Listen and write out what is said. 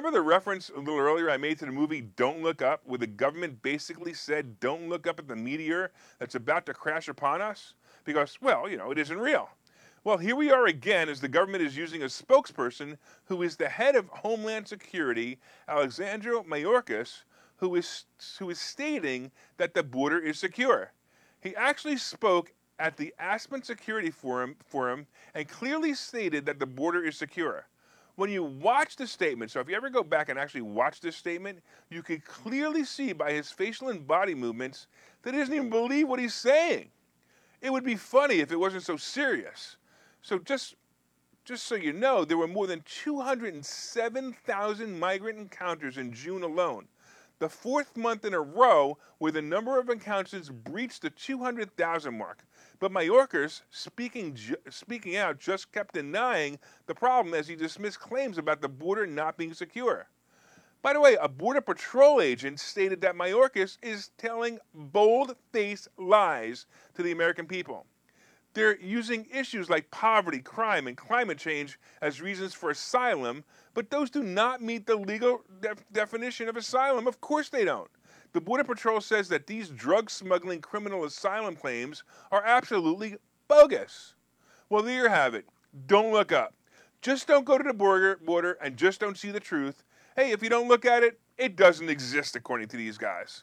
remember the reference a little earlier I made to the movie Don't Look Up, where the government basically said, Don't look up at the meteor that's about to crash upon us? Because, well, you know, it isn't real. Well, here we are again as the government is using a spokesperson who is the head of Homeland Security, Alexandro Mayorkas, who is, who is stating that the border is secure. He actually spoke at the Aspen Security Forum, Forum and clearly stated that the border is secure. When you watch the statement, so if you ever go back and actually watch this statement, you can clearly see by his facial and body movements that he doesn't even believe what he's saying. It would be funny if it wasn't so serious. So just just so you know, there were more than 207,000 migrant encounters in June alone the fourth month in a row where the number of encounters breached the 200,000 mark. But Mayorkas, speaking, speaking out, just kept denying the problem as he dismissed claims about the border not being secure. By the way, a Border Patrol agent stated that Mayorkas is telling bold faced lies to the American people. They're using issues like poverty, crime, and climate change as reasons for asylum, but those do not meet the legal def- definition of asylum. Of course they don't. The Border Patrol says that these drug smuggling criminal asylum claims are absolutely bogus. Well, there you have it. Don't look up. Just don't go to the border, border and just don't see the truth. Hey, if you don't look at it, it doesn't exist according to these guys.